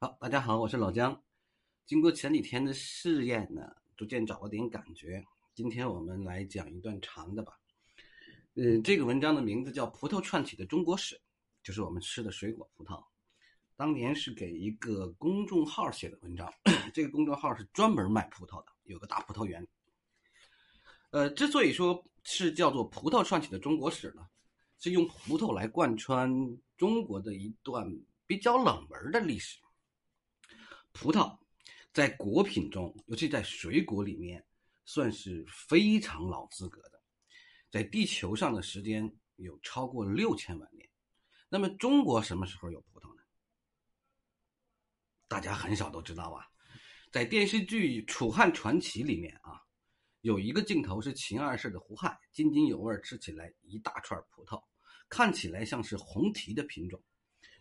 好，大家好，我是老姜。经过前几天的试验呢，逐渐找了点感觉。今天我们来讲一段长的吧。嗯，这个文章的名字叫《葡萄串起的中国史》，就是我们吃的水果葡萄。当年是给一个公众号写的文章，这个公众号是专门卖葡萄的，有个大葡萄园。呃，之所以说是叫做《葡萄串起的中国史》呢，是用葡萄来贯穿中国的一段比较冷门的历史。葡萄在果品中，尤其在水果里面，算是非常老资格的，在地球上的时间有超过六千万年。那么，中国什么时候有葡萄呢？大家很少都知道啊。在电视剧《楚汉传奇》里面啊，有一个镜头是秦二世的胡亥津津有味吃起来一大串葡萄，看起来像是红提的品种。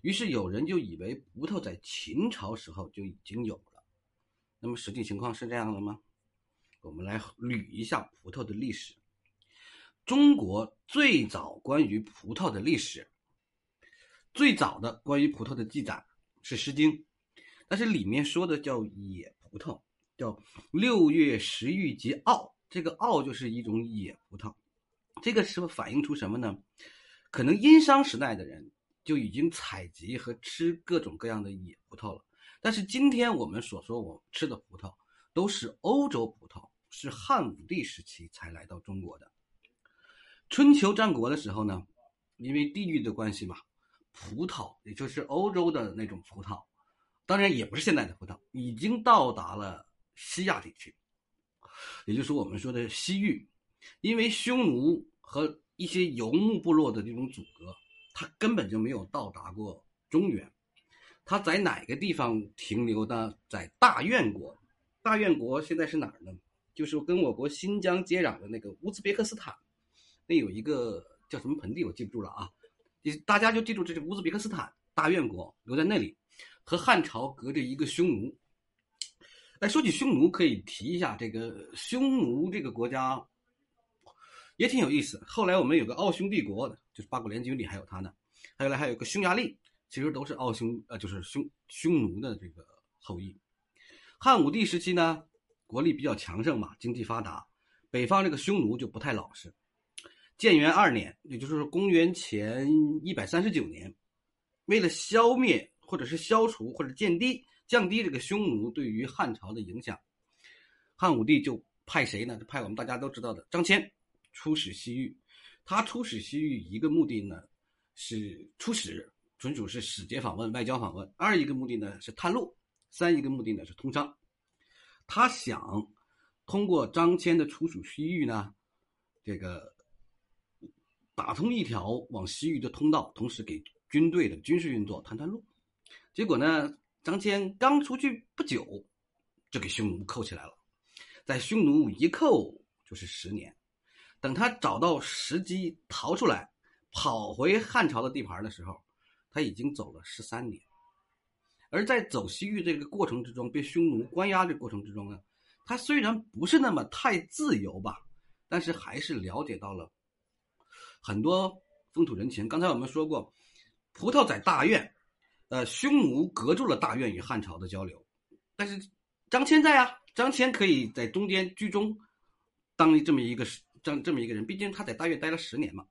于是有人就以为葡萄在秦朝时候就已经有了，那么实际情况是这样的吗？我们来捋一下葡萄的历史。中国最早关于葡萄的历史，最早的关于葡萄的记载是《诗经》，但是里面说的叫野葡萄，叫六月食欲即沤，这个沤就是一种野葡萄。这个是反映出什么呢？可能殷商时代的人。就已经采集和吃各种各样的野葡萄了，但是今天我们所说我们吃的葡萄都是欧洲葡萄，是汉武帝时期才来到中国的。春秋战国的时候呢，因为地域的关系嘛，葡萄也就是欧洲的那种葡萄，当然也不是现在的葡萄，已经到达了西亚地区，也就是我们说的西域，因为匈奴和一些游牧部落的这种阻隔。他根本就没有到达过中原，他在哪个地方停留呢？在大院国，大院国现在是哪儿呢？就是跟我国新疆接壤的那个乌兹别克斯坦，那有一个叫什么盆地，我记不住了啊。你大家就记住这是乌兹别克斯坦大院国留在那里，和汉朝隔着一个匈奴。哎，说起匈奴，可以提一下这个匈奴这个国家。也挺有意思。后来我们有个奥匈帝国的，就是八国联军里还有他呢。还有来还有个匈牙利，其实都是奥匈呃，就是匈匈奴的这个后裔。汉武帝时期呢，国力比较强盛嘛，经济发达，北方这个匈奴就不太老实。建元二年，也就是公元前一百三十九年，为了消灭或者是消除或者降低降低这个匈奴对于汉朝的影响，汉武帝就派谁呢？就派我们大家都知道的张骞。出使西域，他出使西域一个目的呢是出使，纯属是使节访问、外交访问；二一个目的呢是探路；三一个目的呢是通商。他想通过张骞的出使西域呢，这个打通一条往西域的通道，同时给军队的军事运作探探路。结果呢，张骞刚出去不久，就给匈奴扣起来了，在匈奴一扣就是十年。等他找到时机逃出来，跑回汉朝的地盘的时候，他已经走了十三年。而在走西域这个过程之中，被匈奴关押的过程之中呢，他虽然不是那么太自由吧，但是还是了解到了很多风土人情。刚才我们说过，葡萄在大院，呃，匈奴隔住了大院与汉朝的交流，但是张骞在啊，张骞可以在中间居中，当这么一个。这这么一个人，毕竟他在大院待了十年嘛，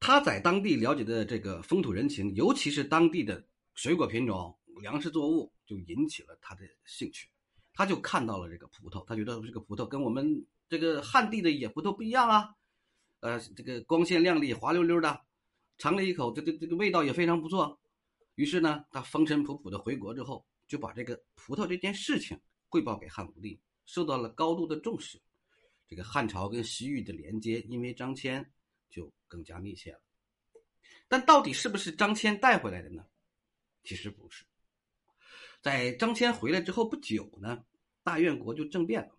他在当地了解的这个风土人情，尤其是当地的水果品种、粮食作物，就引起了他的兴趣。他就看到了这个葡萄，他觉得这个葡萄跟我们这个汉地的野葡萄不一样啊，呃，这个光鲜亮丽、滑溜溜的，尝了一口，这这这个味道也非常不错。于是呢，他风尘仆仆的回国之后，就把这个葡萄这件事情汇报给汉武帝，受到了高度的重视。这个汉朝跟西域的连接，因为张骞就更加密切了。但到底是不是张骞带回来的呢？其实不是。在张骞回来之后不久呢，大院国就政变了。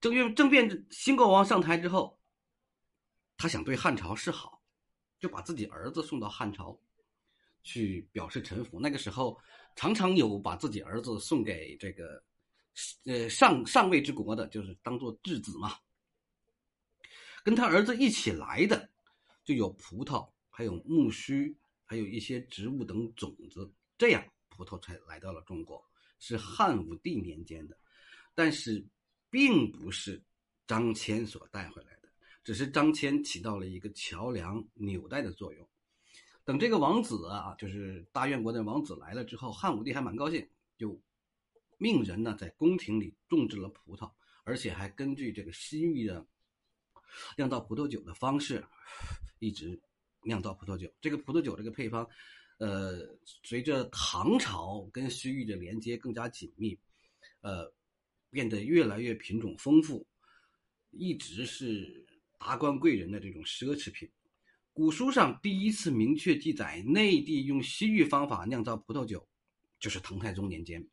政院政变，新国王上台之后，他想对汉朝示好，就把自己儿子送到汉朝去表示臣服。那个时候，常常有把自己儿子送给这个。呃，上上位之国的，就是当做质子嘛。跟他儿子一起来的，就有葡萄，还有苜蓿，还有一些植物等种子。这样葡萄才来到了中国，是汉武帝年间的，但是并不是张骞所带回来的，只是张骞起到了一个桥梁纽带的作用。等这个王子啊，就是大越国的王子来了之后，汉武帝还蛮高兴，就命人呢在宫廷里种植了葡萄，而且还根据这个西域的酿造葡萄酒的方式，一直酿造葡萄酒。这个葡萄酒这个配方，呃，随着唐朝跟西域的连接更加紧密，呃，变得越来越品种丰富，一直是达官贵人的这种奢侈品。古书上第一次明确记载内地用西域方法酿造葡萄酒，就是唐太宗年间。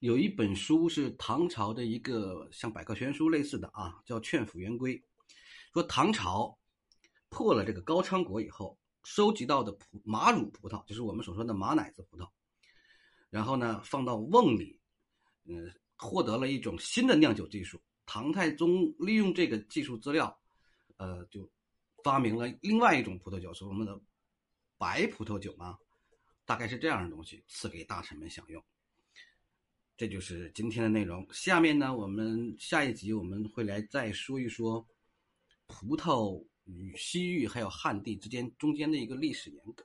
有一本书是唐朝的一个像百科全书类似的啊，叫《劝府元规》，说唐朝破了这个高昌国以后，收集到的葡马乳葡萄，就是我们所说的马奶子葡萄，然后呢放到瓮里，嗯，获得了一种新的酿酒技术。唐太宗利用这个技术资料，呃，就。发明了另外一种葡萄酒，是我们的白葡萄酒吗？大概是这样的东西，赐给大臣们享用。这就是今天的内容。下面呢，我们下一集我们会来再说一说葡萄与西域还有汉地之间中间的一个历史沿革。